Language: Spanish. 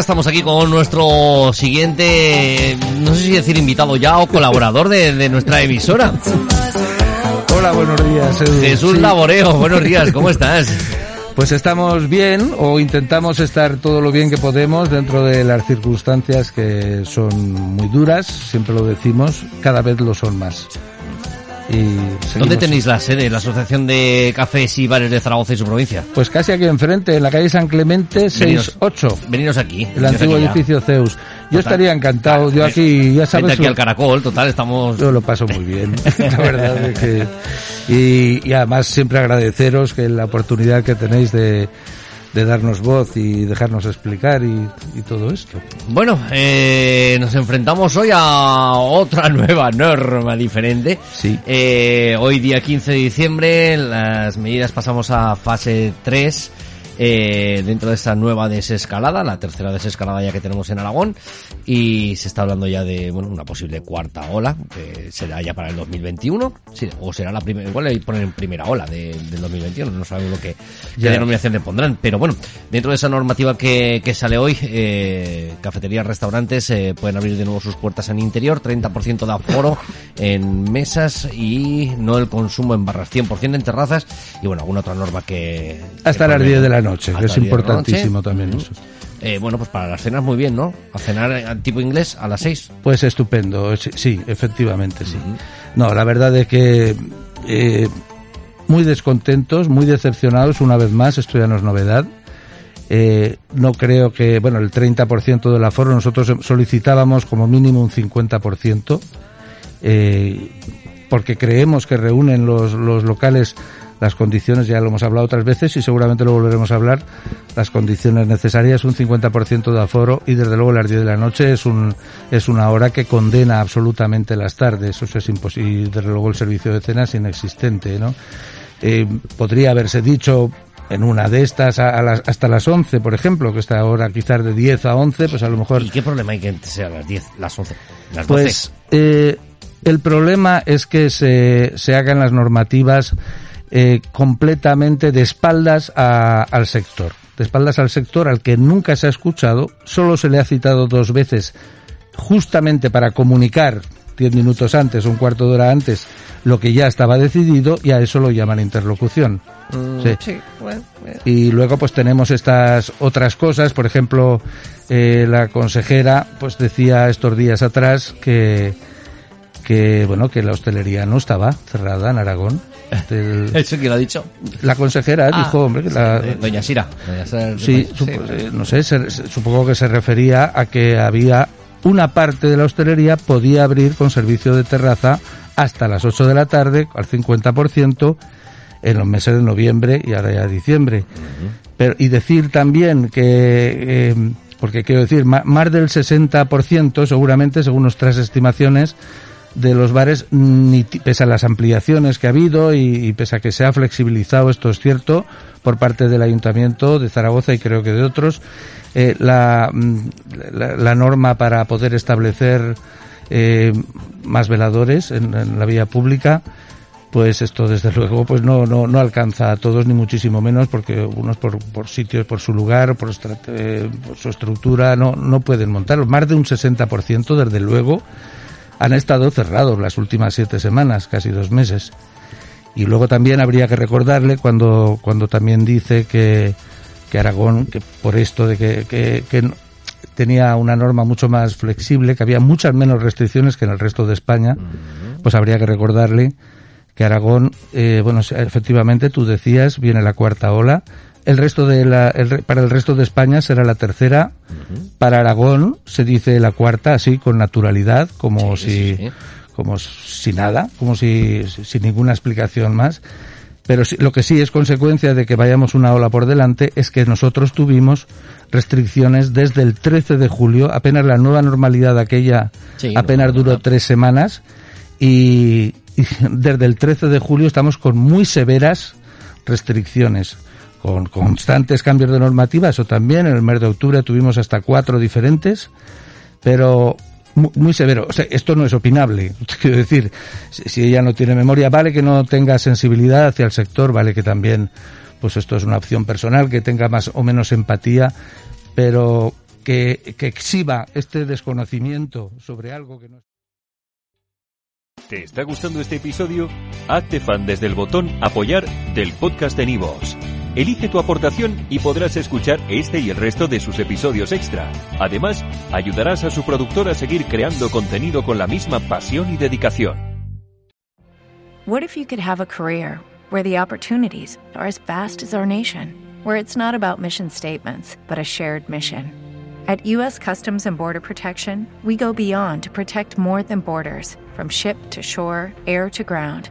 Estamos aquí con nuestro siguiente, no sé si decir invitado ya o colaborador de, de nuestra emisora. Hola, buenos días, Edu. Jesús Sí, Laboreo, buenos días, ¿cómo estás? Pues estamos bien o intentamos estar todo lo bien que podemos dentro de las circunstancias que son muy duras, siempre lo decimos, cada vez lo son más. Y ¿Dónde tenéis la sede, la Asociación de Cafés y Bares de Zaragoza y su provincia? Pues casi aquí enfrente, en la calle San Clemente Veniros. 68, Veniros aquí. el antiguo aquí edificio Zeus. Yo Total. estaría encantado, yo aquí, ya sabes, aquí lo- al Caracol, total, estamos... Yo lo paso muy bien, la verdad es que y, y además siempre agradeceros que la oportunidad que tenéis de, de darnos voz y dejarnos explicar y, y todo esto. Bueno, eh, nos enfrentamos hoy a otra nueva norma diferente. Sí. Eh, hoy día 15 de diciembre, las medidas pasamos a fase 3. Eh, dentro de esta nueva desescalada, la tercera desescalada ya que tenemos en Aragón, y se está hablando ya de bueno una posible cuarta ola, que será ya para el 2021, sí, o será la primera, igual le ponen primera ola de- del 2021, no sabemos lo que qué Ya. denominación le pondrán, pero bueno, dentro de esa normativa que, que sale hoy, eh, cafeterías, restaurantes eh, pueden abrir de nuevo sus puertas en interior, 30% de aforo en mesas y no el consumo en barras, 100% en terrazas y bueno, alguna otra norma que... Hasta que las pone- 10 de la noche, que es 10 de la importantísimo noche. también eso. Eh, bueno, pues para las cenas muy bien, ¿no? A cenar tipo inglés a las 6. Pues estupendo, sí, sí, efectivamente sí. No, la verdad es que eh, muy descontentos, muy decepcionados una vez más, esto ya no es novedad. Eh, no creo que, bueno, el 30% del aforo, nosotros solicitábamos como mínimo un 50%, eh, porque creemos que reúnen los, los locales las condiciones, ya lo hemos hablado otras veces y seguramente lo volveremos a hablar, las condiciones necesarias, un 50% de aforo y desde luego las 10 de la noche es un es una hora que condena absolutamente las tardes, eso es imposible, y desde luego el servicio de cena es inexistente, ¿no? Eh, podría haberse dicho en una de estas a, a las, hasta las 11, por ejemplo, que esta hora quizás de 10 a 11, pues a lo mejor ¿Y qué problema hay que sea las 10, las 11, las 12? pues eh, el problema es que se, se hagan las normativas eh, completamente de espaldas a- al sector. De espaldas al sector al que nunca se ha escuchado, solo se le ha citado dos veces justamente para comunicar diez minutos antes, un cuarto de hora antes, lo que ya estaba decidido y a eso lo llaman interlocución. Mm, sí. sí, bueno, Y luego pues tenemos estas otras cosas, por ejemplo, eh, la consejera pues decía estos días atrás que que bueno que la hostelería no estaba cerrada en Aragón. Del- ¿Eso quién lo ha dicho? la consejera Ah, dijo, hombre, que la, Doña Sira. Doña Sira- sí, eh, no sé, se- se- supongo que se refería a que había una parte de la hostelería podía abrir con servicio de terraza hasta las 8 de la tarde al 50% en los meses de noviembre y ahora ya diciembre. Pero, y decir también que, eh, Porque quiero decir, más del 60% seguramente, según nuestras estimaciones, de los bares, ni pese a las ampliaciones que ha habido y, pese a que se ha flexibilizado, esto es cierto, por parte del Ayuntamiento de Zaragoza y creo que de otros, eh, la, la, norma para poder establecer eh, más veladores en, la vía pública, pues esto desde luego pues no, no, no alcanza a todos ni muchísimo menos porque unos por, por sitios, por su lugar, por, eh, por su estructura no, no pueden montarlo. Más de un 60% desde luego han estado cerrados las últimas siete semanas, casi dos meses. Y luego también habría que recordarle cuando, cuando también dice que, que Aragón, que por esto de que, que, tenía una norma mucho más flexible, que había muchas menos restricciones que en el resto de España, pues habría que recordarle que Aragón, eh, bueno, efectivamente tú decías, viene la cuarta ola, el resto de la, para el resto de España será la tercera. Para Aragón se dice la cuarta, así con naturalidad, como si, como si nada, como si sin ninguna explicación más. Pero lo que sí es consecuencia de que vayamos una ola por delante es que nosotros tuvimos restricciones desde el 13 de julio, apenas la nueva normalidad aquella apenas duró tres semanas y, y desde el 13 de julio estamos con muy severas restricciones con constantes cambios de normativa, eso también, en el mes de octubre tuvimos hasta cuatro diferentes, pero muy, severo. O sea, esto no es opinable. Quiero decir, si, ella no tiene memoria, vale que no tenga sensibilidad hacia el sector, vale que también, pues esto es una opción personal, que tenga más o menos empatía, pero que, que exhiba este desconocimiento sobre algo que no ¿Te está gustando este episodio? Hazte fan desde el botón apoyar del podcast de Nivos. Elige tu aportación y podrás escuchar este y el resto de sus episodios extra. Además, ayudarás a su productor a seguir creando contenido con la misma pasión y dedicación. What if you could have a career where the opportunities are as vast as our nation, where it's not about mission statements, but a shared mission? At U.S. Customs and Border Protection, we go beyond to protect more than borders from ship to shore, air to ground